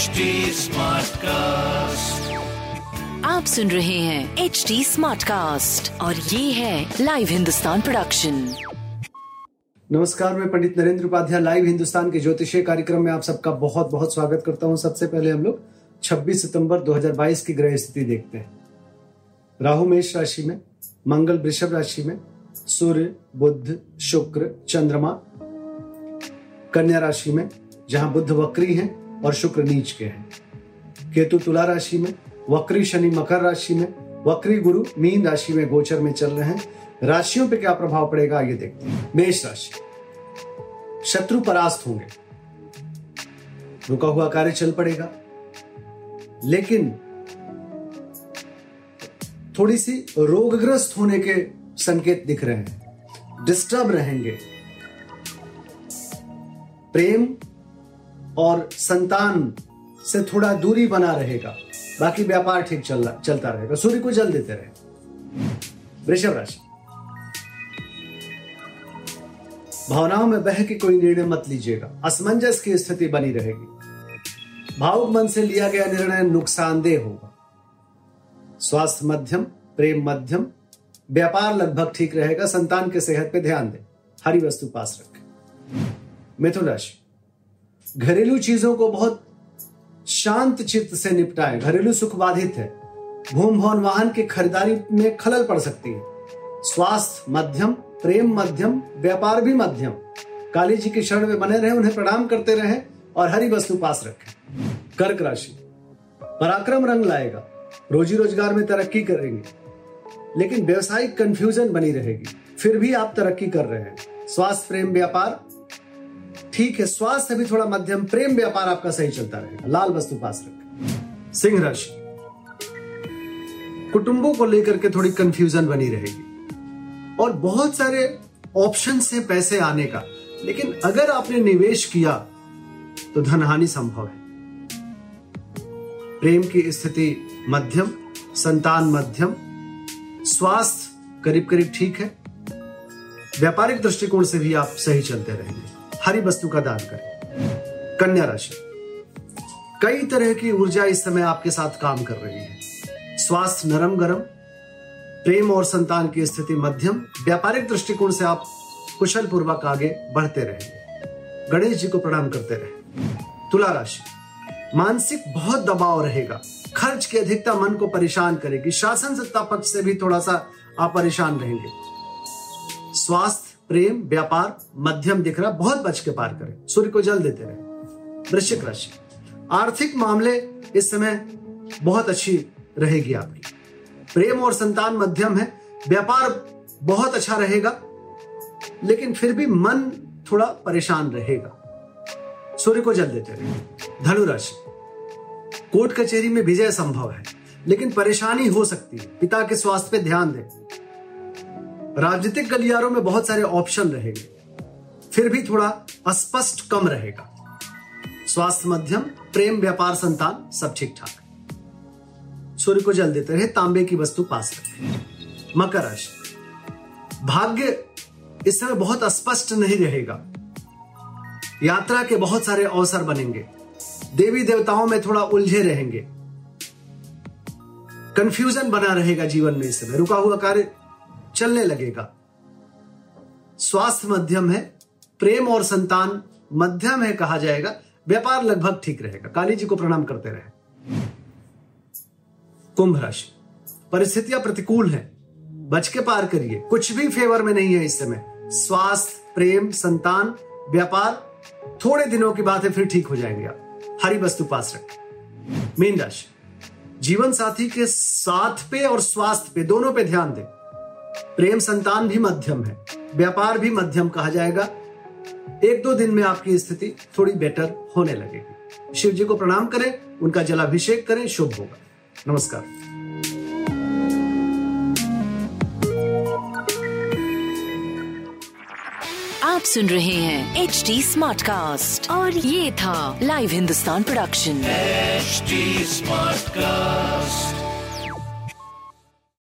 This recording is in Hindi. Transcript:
HD Smartcast. आप सुन रहे हैं एच डी स्मार्ट कास्ट और ये है लाइव हिंदुस्तान प्रोडक्शन नमस्कार मैं पंडित नरेंद्र उपाध्याय लाइव हिंदुस्तान के ज्योतिषीय कार्यक्रम में आप सबका बहुत बहुत स्वागत करता हूँ। सबसे पहले हम लोग 26 सितंबर 2022 की ग्रह स्थिति देखते हैं। राहु मेष राशि में मंगल वृषभ राशि में सूर्य बुद्ध शुक्र चंद्रमा कन्या राशि में जहाँ बुद्ध वक्री हैं और शुक्र नीच के हैं। केतु तुला राशि में, वक्री शनि मकर राशि में, वक्री गुरु मीन राशि में गोचर में चल रहे हैं। राशियों पे क्या प्रभाव पड़ेगा ये देखते हैं। मेष राशि। शत्रु परास्त होंगे। रुका हुआ कार्य चल पड़ेगा। लेकिन थोड़ी सी रोगग्रस्त होने के संकेत दिख रहे हैं। डिस्टर्ब रहेंगे। प्रेम और संतान से थोड़ा दूरी बना रहेगा। बाकी व्यापार ठीक चल चलता रहेगा। सूर्य को जल देते रहे। वृषभ राशि। भावनाओं में बह के कोई निर्णय मत लीजिएगा। असमंजस की स्थिति बनी रहेगी। भावुक मन से लिया गया निर्णय नुकसानदेह होगा। स्वास्थ्य मध्यम, प्रेम मध्यम, व्यापार लगभग ठीक रहेगा। संतान के सेहत पे ध्यान दें। हरी वस्तु पास रखें। मिथुन राशि। घरेलू चीज़ों को बहुत शांत चित्त से निपटाए। घरेलू सुख बाधित है। भूम भवन वाहन की खरीदारी में खलल पड़ सकती है। स्वास्थ्य मध्यम, प्रेम मध्यम, व्यापार भी मध्यम। काली जी की शरण में बने रहे, उन्हें प्रणाम करते रहे और हरी वस्तु पास रखें। कर्क राशि। पराक्रम रंग लाएगा। रोजी रोज़गार में तरक्की करेंगे। लेकिन व्यवसायिक कंफ्यूजन बनी रहेगी। फिर भी आप तरक्की कर रहे हैं। स्वास्थ्य, प्रेम, व्यापार ठीक है, स्वास्थ्य भी थोड़ा मध्यम, प्रेम व्यापार आपका सही चलता रहेगा। लाल वस्तु पास रखें। सिंह राशि। कुटुंबों को लेकर के थोड़ी कंफ्यूजन बनी रहेगी। और बहुत सारे ऑप्शन है पैसे आने का। लेकिन अगर आपने निवेश किया तो धन हानि संभव है। प्रेम की स्थिति मध्यम, संतान मध्यम। स्वास्थ्य करीब करीब ठीक है। व्यापारिक दृष्टिकोण से भी आप सही चलते रहेंगे। हरी वस्तु का दान करें। कन्या राशि। कई तरह की ऊर्जा इस समय आपके साथ काम कर रही है। स्वास्थ्य नरम गरम प्रेम और संतान की स्थिति मध्यम, व्यापारिक दृष्टिकोण से आप कुशल पूर्वक आगे बढ़ते रहेंगे गणेश जी को प्रणाम करते रहे। तुला राशि। मानसिक बहुत दबाव रहेगा। खर्च की अधिकता मन को परेशान करेगी। शासन सत्ता पक्ष से भी थोड़ा सा आप परेशान रहेंगे। स्वास्थ्य प्रेम, व्यापार, मध्यम दिख रहा, बहुत बच के पार करें। सूर्य को जल देते रहे। वृश्चिक राशि। आर्थिक मामले इस समय बहुत अच्छी रहेगी आपकी। प्रेम और संतान मध्यम है। व्यापार बहुत अच्छा रहेगा, लेकिन फिर भी मन थोड़ा परेशान रहेगा। सूर्य को जल देते रहे। धनु राशि। कोर्ट कचहरी में विजय संभव है, लेकिन परेशानी हो सकती है। पिता के स्वास्थ्य पे ध्यान दें। राजनीतिक गलियारों में बहुत सारे ऑप्शन रहेंगे। फिर भी थोड़ा अस्पष्ट कम रहेगा। स्वास्थ्य मध्यम, प्रेम, व्यापार, संतान, सब ठीक ठाक सूर्य को जल देते रहे, तांबे की वस्तु पास रखें मकर राशि। भाग्य इस समय बहुत अस्पष्ट नहीं रहेगा। यात्रा के बहुत सारे अवसर बनेंगे। देवी देवताओं में थोड़ा उलझे रहेंगे। कंफ्यूजन बना रहेगा जीवन में इस समय। रुका हुआ कार्य चलने लगेगा। स्वास्थ्य मध्यम है, प्रेम और संतान मध्यम है कहा जाएगा, व्यापार लगभग ठीक रहेगा। काली जी को प्रणाम करते रहे। कुंभ राशि, परिस्थितियाँ प्रतिकूल है, बच के पार करिए। कुछ भी फेवर में नहीं है इस समय। स्वास्थ्य, प्रेम, संतान, व्यापार, थोड़े दिनों की बात है फिर ठीक हो जाएँगे आप। हरी वस्तु पास रखें। मीन राशि, जीवन साथी के साथ पे और स्वास्थ्य पे, दोनों पे ध्यान दें। प्रेम संतान भी मध्यम है व्यापार भी मध्यम कहा जाएगा। एक दो दिन में आपकी स्थिति थोड़ी बेटर होने लगेगी। शिव जी को प्रणाम करें उनका जलाभिषेक करें शुभ होगा। नमस्कार। आप सुन रहे हैं एच डी स्मार्ट कास्ट और ये था live Hindustan production smart Smartcast.